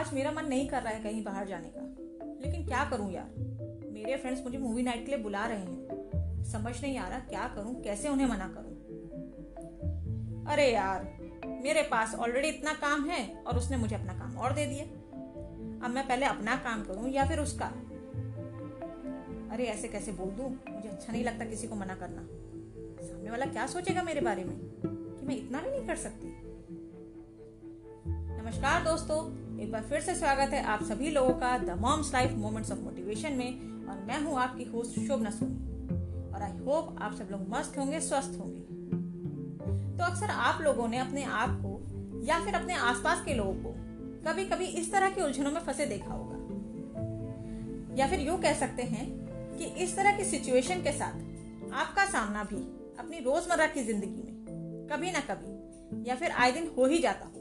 आज मेरा मन नहीं कर रहा है कहीं बाहर जाने का। लेकिन क्या करूँ यार? मेरे फ्रेंड्स मुझे मूवी नाइट के लिए बुला रहे हैं। समझ नहीं आ रहा क्या करूँ, कैसे उन्हें मना करूँ? अरे यार, मेरे पास ऑलरेडी इतना काम है और उसने मुझे अपना काम और दे दिया। अब मैं पहले अपना काम करूँ या फिर उसका? अरे ऐसे कैसे बोल दूँ? मुझे अच्छा नहीं लगता किसी को मना करना। सामने वाला क्या सोचेगा मेरे बारे में? कि मैं इतना भी नहीं कर सकती? नमस्कार दोस्तों, एक बार फिर से स्वागत है आप सभी लोगों का the moms life moments of motivation में, और मैं हूँ आपकी होस्ट शोभना सोनी। और आई होप आप सब लोग मस्त होंगे, स्वस्थ होंगे। तो अक्सर आप लोगों ने अपने आप को, या फिर अपने आसपास के लोगों को कभी कभी इस तरह की उलझनों में फंसे देखा होगा। या फिर यूँ कह सकते हैं कि इस तरह की सिचुएशन के साथ आपका सामना भी अपनी रोज़मर्रा की ज़िंदगी में कभी ना कभी, या फिर आए दिन हो ही जाता होगा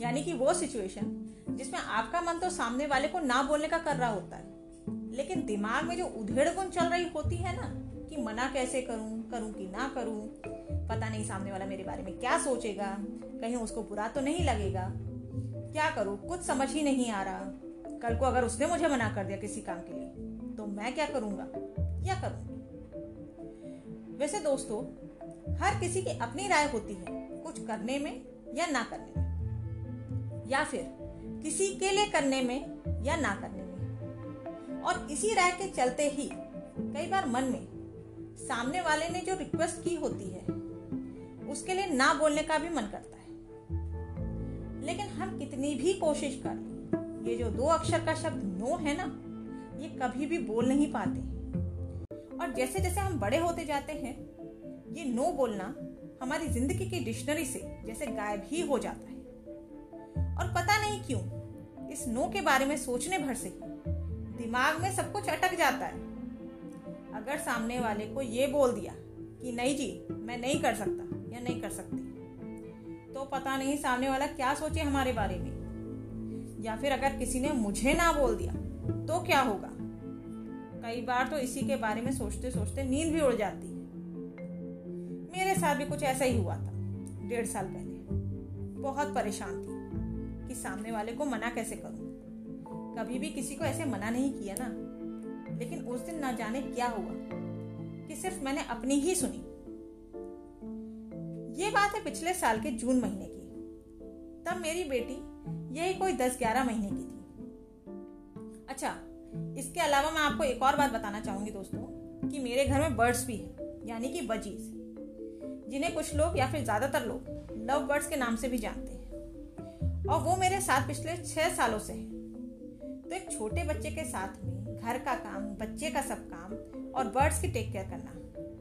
यानी कि वो सिचुएशन जिसमें आपका मन तो सामने वाले को ना बोलने का कर रहा होता है, लेकिन दिमाग में जो उधेड़ गुण चल रही होती है ना, कि मना कैसे करूँ करूँ कि ना करूँ, पता नहीं सामने वाला मेरे बारे में क्या सोचेगा, कहीं उसको बुरा तो नहीं लगेगा, क्या करूँ, कुछ समझ ही नहीं आ रहा। कल को अगर उसने मुझे मना कर दिया किसी काम के लिए तो मैं क्या करूँगा? या करूँगी वैसे दोस्तों, हर किसी की अपनी राय होती है, कुछ करने में या ना करने में। या फिर किसी के लिए करने में या ना करने में। और इसी राय के चलते ही कई बार मन में सामने वाले ने जो रिक्वेस्ट की होती है, उसके लिए ना बोलने का भी मन करता है। लेकिन हम कितनी भी कोशिश कर ये जो दो अक्षर का शब्द नो है ना, ये कभी भी बोल नहीं पाते। और जैसे जैसे हम बड़े होते जाते हैं, ये नो बोलना हमारी ज़िंदगी की डिक्शनरी से जैसे गायब ही हो जाता है। और पता नहीं क्यों, इस नो के बारे में सोचने भर से दिमाग में सब कुछ अटक जाता है। अगर सामने वाले को ये बोल दिया कि नहीं जी, मैं नहीं कर सकता या नहीं कर सकती तो पता नहीं सामने वाला क्या सोचे हमारे बारे में। या फिर अगर किसी ने मुझे ना बोल दिया तो क्या होगा? कई बार तो इसी के बारे में सोचते सोचते नींद भी उड़ जाती है। मेरे साथ भी कुछ ऐसा ही हुआ था, डेढ़ साल पहले। बहुत परेशान थी। कि सामने वाले को मना कैसे करूँ? कभी भी किसी को ऐसे मना नहीं किया ना। लेकिन उस दिन ना जाने क्या हुआ, कि सिर्फ़ मैंने अपनी ही सुनी। ये बात है पिछले साल के जून महीने की। तब मेरी बेटी यही कोई दस ग्यारह महीने की थी। अच्छा इसके अलावा मैं आपको एक और बात बताना चाहूँगी दोस्तों, कि मेरे घर में बर्ड्स भी हैं, यानी कि बजीज, जिन्हें कुछ लोग या फिर ज़्यादातर लोग लव बर्ड्स के नाम से भी जानते हैं। और वो मेरे साथ पिछले छह सालों से है। तो एक छोटे बच्चे के साथ में घर का काम, बच्चे का सब काम और बर्ड्स की टेक केयर करना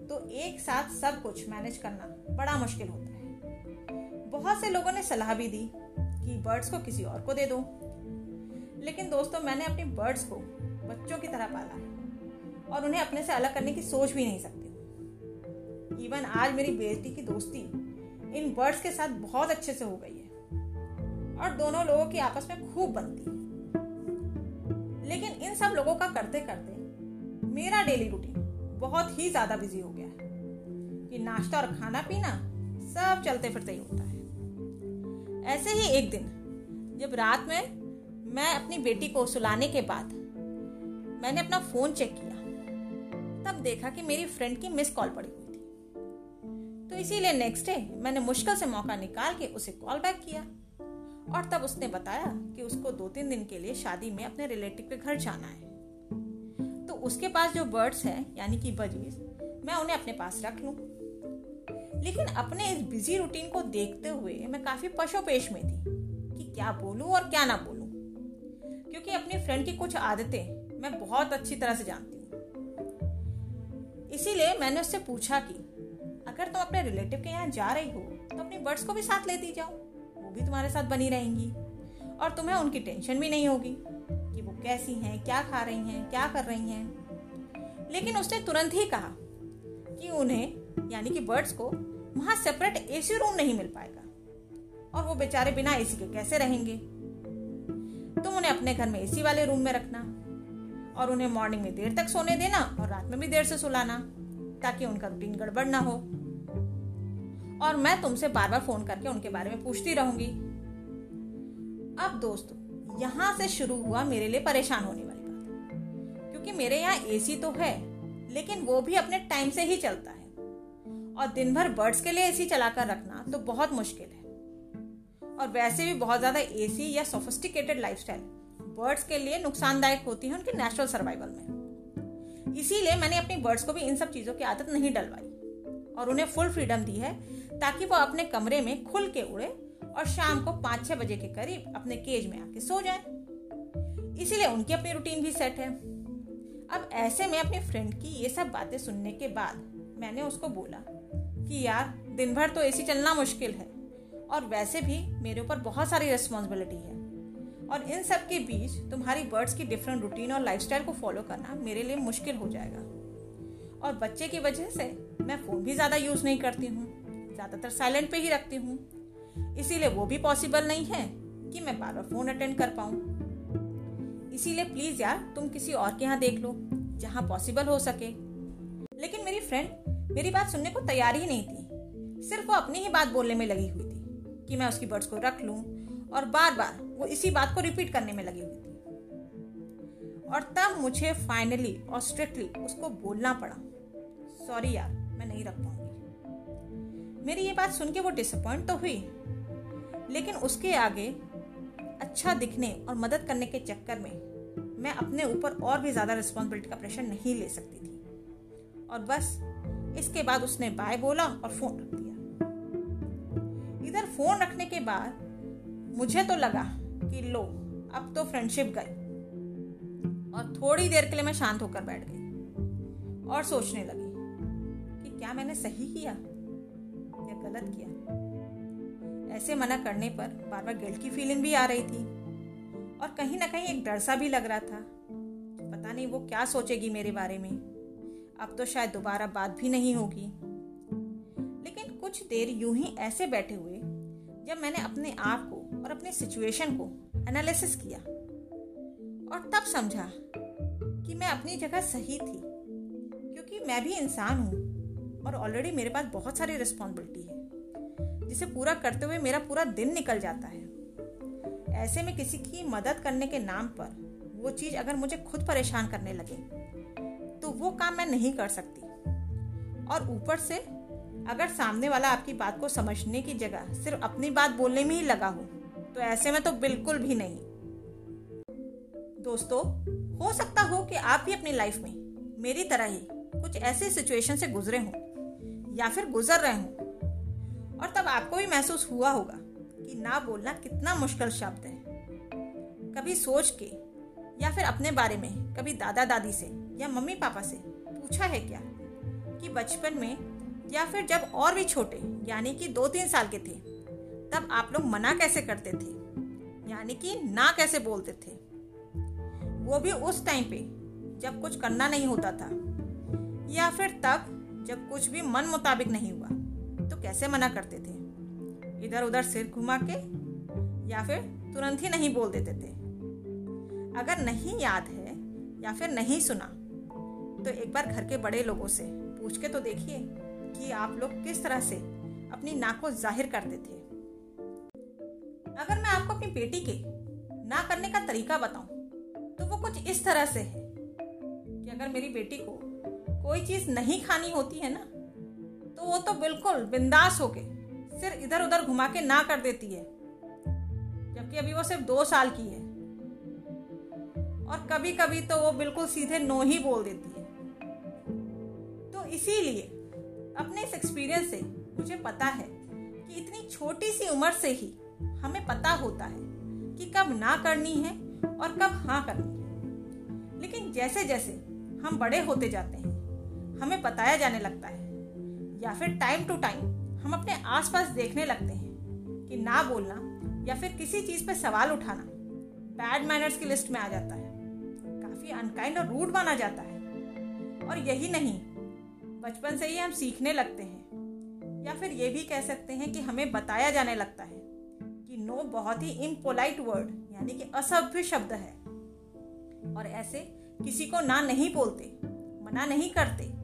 तो एक साथ सब कुछ मैनेज करना बड़ा मुश्किल होता है। बहुत से लोगों ने सलाह भी दी कि बर्ड्स को किसी और को दे दो। लेकिन दोस्तों, मैंने अपने बर्ड्स को बच्चों की तरह पाला है और उन्हें अपने से अलग करने की सोच भी नहीं सकती इवन आज मेरी बेटी की दोस्ती इन बर्ड्स के साथ बहुत अच्छे से हो गई है। और दोनों लोगों की आपस में खूब बनती लेकिन इन सब लोगों का करते करते मेरा डेली रूटीन बहुत ही ज़्यादा बिज़ी हो गया है कि नाश्ता और खाना पीना सब चलते फिरते ही होता है। ऐसे ही एक दिन जब रात में मैं अपनी बेटी को सुलाने के बाद मैंने अपना फ़ोन चेक किया, तब देखा कि मेरी फ्रेंड की मिस कॉल पड़ी हुई थी। तो इसीलिए नेक्स्ट डे मैंने मुश्किल से मौका निकाल के उसे कॉल बैक किया। और तब उसने बताया कि उसको दो तीन दिन के लिए शादी में अपने रिलेटिव के घर जाना है। तो उसके पास जो बर्ड्स हैं, यानी कि बजीज मैं उन्हें अपने पास रख लूँ। लेकिन अपने इस बिज़ी रूटीन को देखते हुए मैं काफ़ी पशोपेश में थी कि क्या बोलूँ और क्या ना बोलूँ। क्योंकि अपनी फ्रेंड की कुछ आदतें मैं बहुत अच्छी तरह से जानती हूँ। इसीलिए मैंने उससे पूछा कि, अगर तुम तो अपने रिलेटिव के यहाँ जा रही हो तो अपनी बर्ड्स को भी साथ लेती जाओ। भी तुम्हारे साथ बनी रहेंगी। और तुम्हें उनकी टेंशन भी नहीं होगी कि वो कैसी हैं, क्या खा रही हैं, क्या कर रही हैं। लेकिन उसने तुरंत ही कहा कि उन्हें, यानी कि बर्ड्स को, वहाँ सेपरेट एसी रूम नहीं मिल पाएगा। और वो बेचारे बिना एसी के कैसे रहेंगे? तुम उन्हें अपने घर में एसी वाले रूम में रखना और उन्हें मॉर्निंग में देर तक सोने देना और रात में भी देर से सुलाना, ताकि उनका रूटीन गड़बड़ ना हो। और मैं तुमसे बार बार फ़ोन करके उनके बारे में पूछती रहूँगी। अब दोस्तों, यहाँ से शुरू हुआ मेरे लिए परेशान होने वाली बात। क्योंकि मेरे यहाँ एसी तो है, लेकिन वो भी अपने टाइम से ही चलता है। और दिन भर बर्ड्स के लिए एसी चलाकर रखना तो बहुत मुश्किल है। और वैसे भी बहुत ज़्यादा एसी या सोफिस्टिकेटेड लाइफस्टाइल बर्ड्स के लिए नुकसानदायक होती है उनके नेचुरल सर्वाइवल में। इसीलिए मैंने अपनी बर्ड्स को भी इन सब चीज़ों की आदत नहीं डलवाई। और उन्हें फुल फ्रीडम दी है ताकि वो अपने कमरे में खुल के उड़े और शाम को पाँच छह बजे के करीब अपने केज में आके सो जाए। इसीलिए उनकी अपनी रूटीन भी सेट है। अब ऐसे में अपने फ्रेंड की ये सब बातें सुनने के बाद मैंने उसको बोला कि यार दिन भर तो एसी चलना मुश्किल है और वैसे भी मेरे ऊपर बहुत सारी रिस्पॉन्सिबिलिटी है। और इन सब के बीच तुम्हारी बर्ड्स की डिफरेंट रूटीन और लाइफस्टाइल को फॉलो करना मेरे लिए मुश्किल हो जाएगा। और बच्चे की वजह से मैं फ़ोन भी ज़्यादा यूज़ नहीं करती हूँ। ज़्यादातर साइलेंट पे ही रखती हूँ। इसीलिए वो भी पॉसिबल नहीं है कि मैं बार बार फ़ोन अटेंड कर पाऊँ। इसीलिए प्लीज़ यार, तुम किसी और के यहाँ देख लो, जहाँ पॉसिबल हो सके। लेकिन मेरी फ्रेंड, मेरी बात सुनने को तैयार ही नहीं थी। सिर्फ़ वो अपनी ही बात बोलने में लगी हुई थी कि मैं उसकी बर्ड्स को रख लूँ और बार बार वो इसी बात को रिपीट करने में लगी हुई थी। और तब मुझे फाइनली और स्ट्रिक्टली उसको बोलना पड़ा। सॉरी यार, मैं नहीं रख पाऊँगी मेरी ये बात सुन के वो डिसअपॉइंट तो हुई। लेकिन उसके आगे अच्छा दिखने और मदद करने के चक्कर में मैं अपने ऊपर और भी ज़्यादा रिस्पॉन्सिबिलिटी का प्रेशर नहीं ले सकती थी। और बस इसके बाद उसने बाय बोला और फ़ोन रख दिया। इधर फ़ोन रखने के बाद मुझे तो लगा कि लो, अब तो फ्रेंडशिप गई। और थोड़ी देर के लिए मैं शांत होकर बैठ गई और सोचने लगी कि क्या मैंने सही किया? गलत किया। ऐसे मना करने पर बार बार गिल्ट की फीलिंग भी आ रही थी। और कहीं ना कहीं एक डर सा भी लग रहा था पता नहीं वो क्या सोचेगी मेरे बारे में। अब तो शायद दोबारा बात भी नहीं होगी। लेकिन कुछ देर यूँ ही ऐसे बैठे हुए जब मैंने अपने आप को और अपने सिचुएशन को एनालिसिस किया और तब समझा कि मैं अपनी जगह सही थी। क्योंकि मैं भी इंसान हूँ और ऑलरेडी मेरे पास बहुत सारी रिस्पॉन्सिबिलिटी है। जिसे पूरा करते हुए मेरा पूरा दिन निकल जाता है। ऐसे में किसी की मदद करने के नाम पर वो चीज़ अगर मुझे खुद परेशान करने लगे तो वो काम मैं नहीं कर सकती। और ऊपर से अगर सामने वाला आपकी बात को समझने की जगह सिर्फ़ अपनी बात बोलने में ही लगा हो तो ऐसे में तो बिल्कुल भी नहीं। दोस्तों, हो सकता हो कि आप भी अपनी लाइफ में मेरी तरह ही कुछ ऐसे सिचुएशन से गुजरे हों, या फिर गुजर रहे हों और तब आपको भी महसूस हुआ होगा कि ना बोलना कितना मुश्किल शब्द है। कभी सोच के या फिर अपने बारे में कभी दादा दादी से या मम्मी पापा से पूछा है क्या कि बचपन में या फिर जब और भी छोटे, यानी कि दो तीन साल के थे, तब आप लोग मना कैसे करते थे? यानी कि ना कैसे बोलते थे? वो भी उस टाइम पे जब कुछ करना नहीं होता था, या फिर तब जब कुछ भी मन मुताबिक नहीं हुआ। कैसे मना करते थे? इधर उधर सिर घुमा के या फिर तुरंत ही नहीं बोल देते थे। अगर नहीं याद है या फिर नहीं सुना तो एक बार घर के बड़े लोगों से पूछ के तो देखिए कि आप लोग किस तरह से अपनी ना को ज़ाहिर करते थे। अगर मैं आपको अपनी बेटी के ना करने का तरीका बताऊँ तो वो कुछ इस तरह से है कि अगर मेरी बेटी को कोई चीज़ नहीं खानी होती है ना तो वो तो बिल्कुल बिंदास होके सिर इधर उधर घुमा के ना कर देती है। जबकि अभी वो सिर्फ़ दो साल की है। और कभी कभी तो वो बिल्कुल सीधे नो ही बोल देती है। तो इसीलिए, अपने इस एक्सपीरियंस से मुझे पता है कि इतनी छोटी सी उम्र से ही हमें पता होता है कि कब ना करनी है और कब हाँ करनी है। लेकिन जैसे जैसे हम बड़े होते जाते हैं, हमें बताया जाने लगता है या फिर टाइम टू टाइम हम अपने आसपास देखने लगते हैं कि ना बोलना या फिर किसी चीज़ पर सवाल उठाना बैड मैनर्स की लिस्ट में आ जाता है। काफ़ी अनकाइंड और रूड माना जाता है। और यही नहीं, बचपन से ही हम सीखने लगते हैं। या फिर ये भी कह सकते हैं कि हमें बताया जाने लगता है कि नो बहुत ही इनपोलाइट वर्ड यानी कि असभ्य शब्द है। और ऐसे किसी को ना नहीं बोलते, मना नहीं करते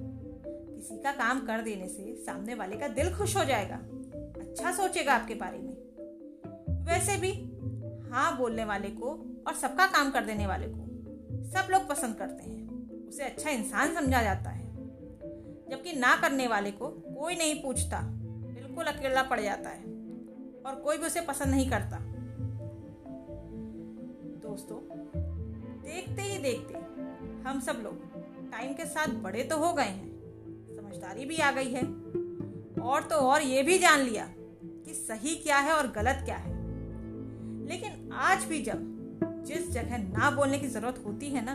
किसी का काम कर देने से सामने वाले का दिल खुश हो जाएगा। अच्छा सोचेगा आपके बारे में। वैसे भी हाँ बोलने वाले को और सबका काम कर देने वाले को सब लोग पसंद करते हैं। उसे अच्छा इंसान समझा जाता है। जबकि ना करने वाले को कोई नहीं पूछता, बिल्कुल अकेला पड़ जाता है और कोई भी उसे पसंद नहीं करता। दोस्तों, देखते ही देखते हम सब लोग टाइम के साथ बड़े तो हो गए हैं। समझदारी भी आ गई है। और तो और ये भी जान लिया कि सही क्या है और गलत क्या है। लेकिन आज भी जब जिस जगह ना बोलने की ज़रूरत होती है ना,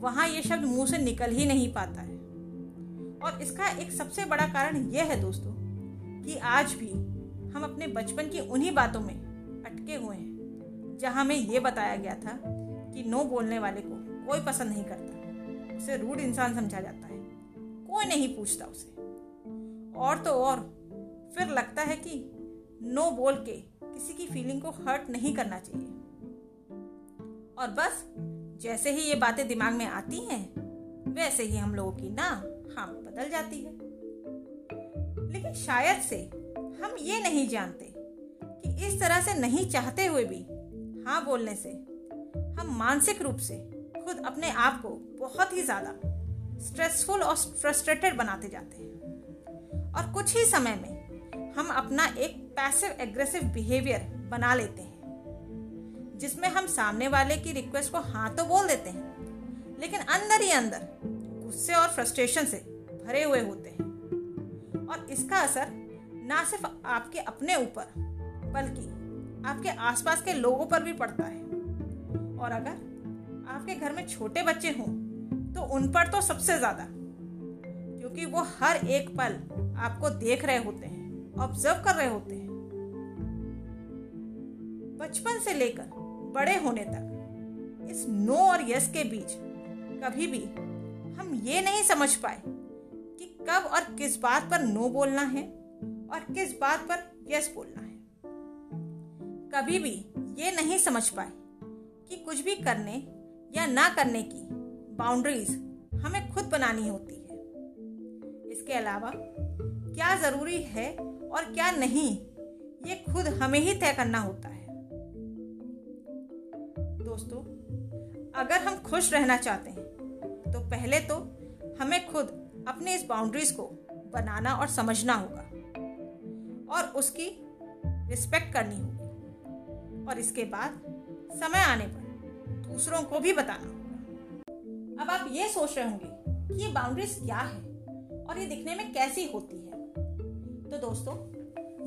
वहाँ ये शब्द मुँह से निकल ही नहीं पाता है। और इसका एक सबसे बड़ा कारण यह है दोस्तों कि आज भी हम अपने बचपन की उन्हीं बातों में अटके हुए हैं, जहाँ हमें यह बताया गया था कि नो बोलने वाले को कोई पसंद नहीं करता, उसे रूड इंसान समझा जाता है। कोई नहीं पूछता उसे। और तो और, फिर लगता है कि नो बोल के किसी की फीलिंग को हर्ट नहीं करना चाहिए। और बस, जैसे ही ये बातें दिमाग में आती हैं, वैसे ही हम लोगों की ना हाँ बदल जाती है। लेकिन शायद से हम ये नहीं जानते कि इस तरह से नहीं चाहते हुए भी हाँ बोलने से हम मानसिक रूप से खुद अपने आप को बहुत ही ज़्यादा स्ट्रेसफुल और फ्रस्ट्रेटेड बनाते जाते हैं। और कुछ ही समय में हम अपना एक पैसिव एग्रेसिव बिहेवियर बना लेते हैं, जिसमें हम सामने वाले की रिक्वेस्ट को हाँ तो बोल देते हैं, लेकिन अंदर ही अंदर गुस्से और फ्रस्ट्रेशन से भरे हुए होते हैं। और इसका असर ना सिर्फ़ आपके अपने ऊपर, बल्कि आपके आसपास के लोगों पर भी पड़ता है। और अगर आपके घर में छोटे बच्चे हों तो उन पर तो सबसे ज़्यादा। क्योंकि वो हर एक पल आपको देख रहे होते हैं ऑब्ज़र्व कर रहे होते हैं। बचपन से लेकर बड़े होने तक, इस नो और यस के बीच कभी भी हम ये नहीं समझ पाए कि कब और किस बात पर नो बोलना है और किस बात पर यस बोलना है। कभी भी ये नहीं समझ पाए कि कुछ भी करने या ना करने की बाउंड्रीज हमें खुद बनानी होती है। इसके अलावा, क्या ज़रूरी है और क्या नहीं, ये खुद हमें ही तय करना होता है। दोस्तों, अगर हम खुश रहना चाहते हैं तो पहले तो हमें खुद अपने इस बाउंड्रीज को बनाना और समझना होगा और उसकी रिस्पेक्ट करनी होगी। और इसके बाद समय आने पर दूसरों को भी बताना होगा। अब आप ये सोच रहे होंगे कि ये बाउंड्रीज क्या है और ये दिखने में कैसी होती है? तो दोस्तों,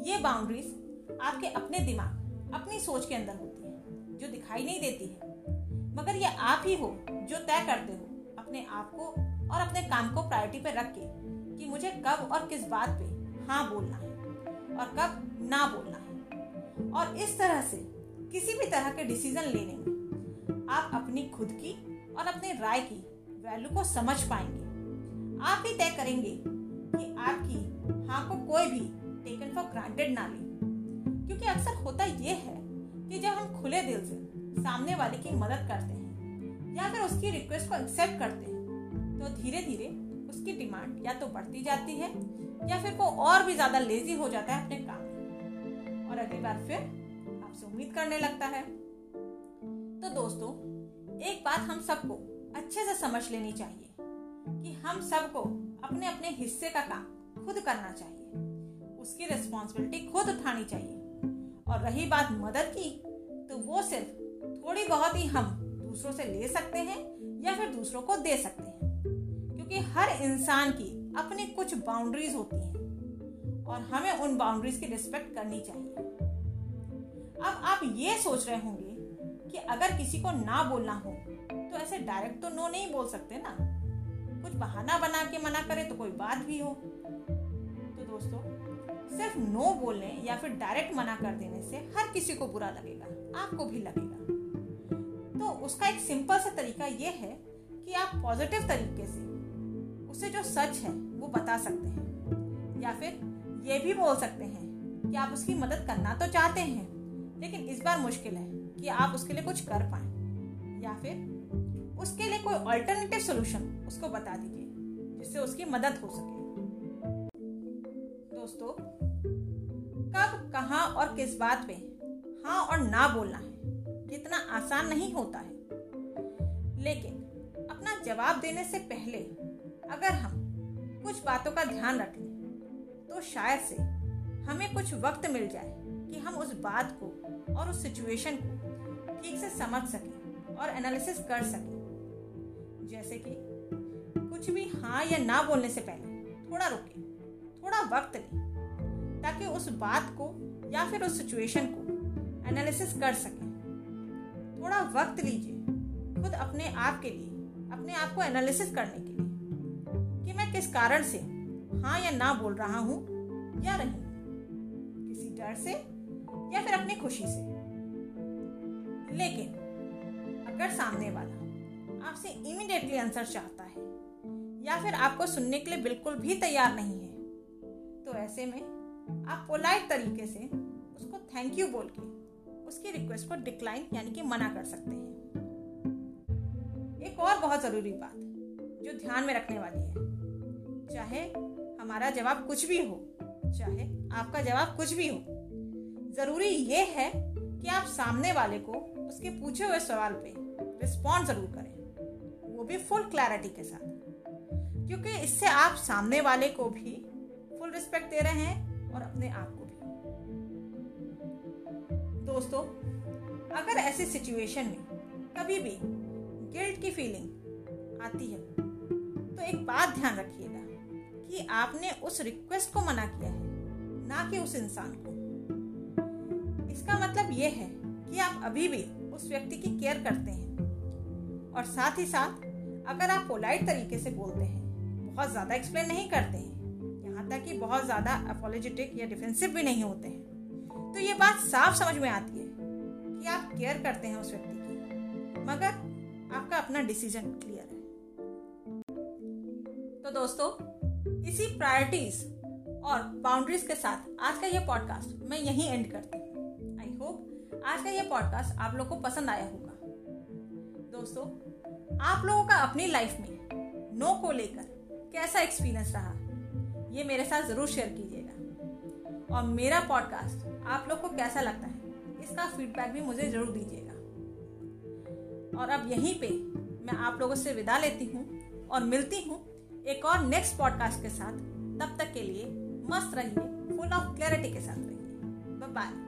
ये बाउंड्रीज आपके अपने दिमाग, अपनी सोच के अंदर होती है, जो दिखाई नहीं देती है। मगर ये आप ही हो जो तय करते हो अपने आप को और अपने काम को प्रायोरिटी पर रख के कि मुझे कब और किस बात पे हाँ बोलना है और कब ना बोलना है। और इस तरह से किसी भी तरह के डिसीज़न लेने में आप अपनी खुद की और अपने राय की वैल्यू को समझ पाएँगे। आप ही तय करेंगे कि आपकी हाँ को कोई भी टेकन फॉर ग्रांटेड ना ले। क्योंकि अक्सर होता यह है कि जब हम खुले दिल से सामने वाले की मदद करते हैं या फिर उसकी रिक्वेस्ट को एक्सेप्ट करते हैं तो धीरे धीरे उसकी डिमांड या तो बढ़ती जाती है या फिर वो और भी ज़्यादा लेजी हो जाता है अपने काम और अगली बार फिर आपसे उम्मीद करने लगता है। तो दोस्तों एक बात हम सबको अच्छे से समझ लेनी चाहिए कि हम सबको अपने अपने हिस्से का काम खुद करना चाहिए। उसकी रिस्पॉन्सिबिलिटी खुद उठानी चाहिए। और रही बात मदद की तो वो सिर्फ़ थोड़ी बहुत ही हम दूसरों से ले सकते हैं या फिर दूसरों को दे सकते हैं। क्योंकि हर इंसान की अपनी कुछ बाउंड्रीज होती हैं और हमें उन बाउंड्रीज की रिस्पेक्ट करनी चाहिए। अब आप ये सोच रहे होंगे कि अगर किसी को ना बोलना हो तो ऐसे डायरेक्ट तो नो नहीं बोल सकते ना। कुछ बहाना बना के मना करे तो कोई बात भी हो। तो दोस्तों, सिर्फ़ नो बोलने या फिर डायरेक्ट मना कर देने से हर किसी को बुरा लगेगा, आपको भी लगेगा। तो उसका एक सिंपल सा तरीका यह है कि आप पॉजिटिव तरीके से उसे जो सच है, वो बता सकते हैं। या फिर ये भी बोल सकते हैं कि आप उसकी मदद करना तो चाहते हैं, लेकिन इस बार मुश्किल है। कि आप उसके लिए कुछ कर पाए। या फिर उसके लिए कोई अल्टरनेटिव सोल्यूशन उसको बता दीजिए, जिससे उसकी मदद हो सके। दोस्तों, कब, कहा और किस बात पे हाँ और ना बोलना है आसान नहीं होता है। लेकिन अपना जवाब देने से पहले अगर हम कुछ बातों का ध्यान रख तो शायद से हमें कुछ वक्त मिल जाए कि हम उस बात को और उस सिचुएशन को ठीक से समझ सके और एनालिसिस कर सकें। जैसे कि कुछ भी हाँ या ना बोलने से पहले थोड़ा रुके, थोड़ा वक्त लें, ताकि उस बात को या फिर उस सिचुएशन को एनालिसिस कर सकें। थोड़ा वक्त लीजिए खुद अपने आप के लिए, अपने आप को एनालिसिस करने के लिए, कि मैं किस कारण से हाँ या ना बोल रहा हूँ या नहीं। किसी डर से या फिर अपनी खुशी से। लेकिन अगर सामने वाला आपसे इमीडिएटली आंसर चाहता है, या फिर आपको सुनने के लिए बिल्कुल भी तैयार नहीं है तो ऐसे में आप पोलाइट तरीके से उसको थैंक यू बोल के उसकी रिक्वेस्ट को डिक्लाइन यानी कि मना कर सकते हैं। एक और बहुत ज़रूरी बात जो ध्यान में रखने वाली है, चाहे हमारा जवाब कुछ भी हो, चाहे आपका जवाब कुछ भी हो, ज़रूरी ये है कि आप सामने वाले को उसके पूछे हुए सवाल पे रिस्पॉन्ड ज़रूर करें। वो भी फुल क्लैरिटी के साथ। क्योंकि इससे आप सामने वाले को भी फुल रिस्पेक्ट दे रहे हैं और अपने आप को भी। दोस्तों, अगर ऐसी सिचुएशन में कभी भी गिल्ट की फीलिंग आती है तो एक बात ध्यान रखिएगा कि आपने उस रिक्वेस्ट को मना किया है, ना कि उस इंसान को। इसका मतलब यह है कि आप अभी भी उस व्यक्ति की केयर करते हैं। और साथ ही साथ, अगर आप पोलाइट तरीके से बोलते हैं, बहुत ज़्यादा एक्सप्लेन नहीं करते हैं, यहाँ तक कि बहुत ज़्यादा अपोलोजेटिक या डिफेंसिव भी नहीं होते हैं तो ये बात साफ़ समझ में आती है कि आप केयर करते हैं उस व्यक्ति की, मगर आपका अपना डिसीज़न क्लियर है। तो दोस्तों, इसी प्रायोरिटीज और बाउंड्रीज के साथ आज का ये पॉडकास्ट मैं यहीं एंड करती हूँ। होप आज का ये पॉडकास्ट आप लोग को पसंद आया होगा। दोस्तों, आप लोगों का अपनी लाइफ में नो को लेकर कैसा एक्सपीरियंस रहा, ये मेरे साथ ज़रूर शेयर कीजिएगा। और मेरा पॉडकास्ट आप लोग को कैसा लगता है, इसका फीडबैक भी मुझे ज़रूर दीजिएगा। और अब यहीं पे मैं आप लोगों से विदा लेती हूँ और मिलती हूँ एक और नेक्स्ट पॉडकास्ट के साथ। तब तक के लिए मस्त रहिए फुल ऑफ़ क्लैरिटी के साथ रहिए। बाय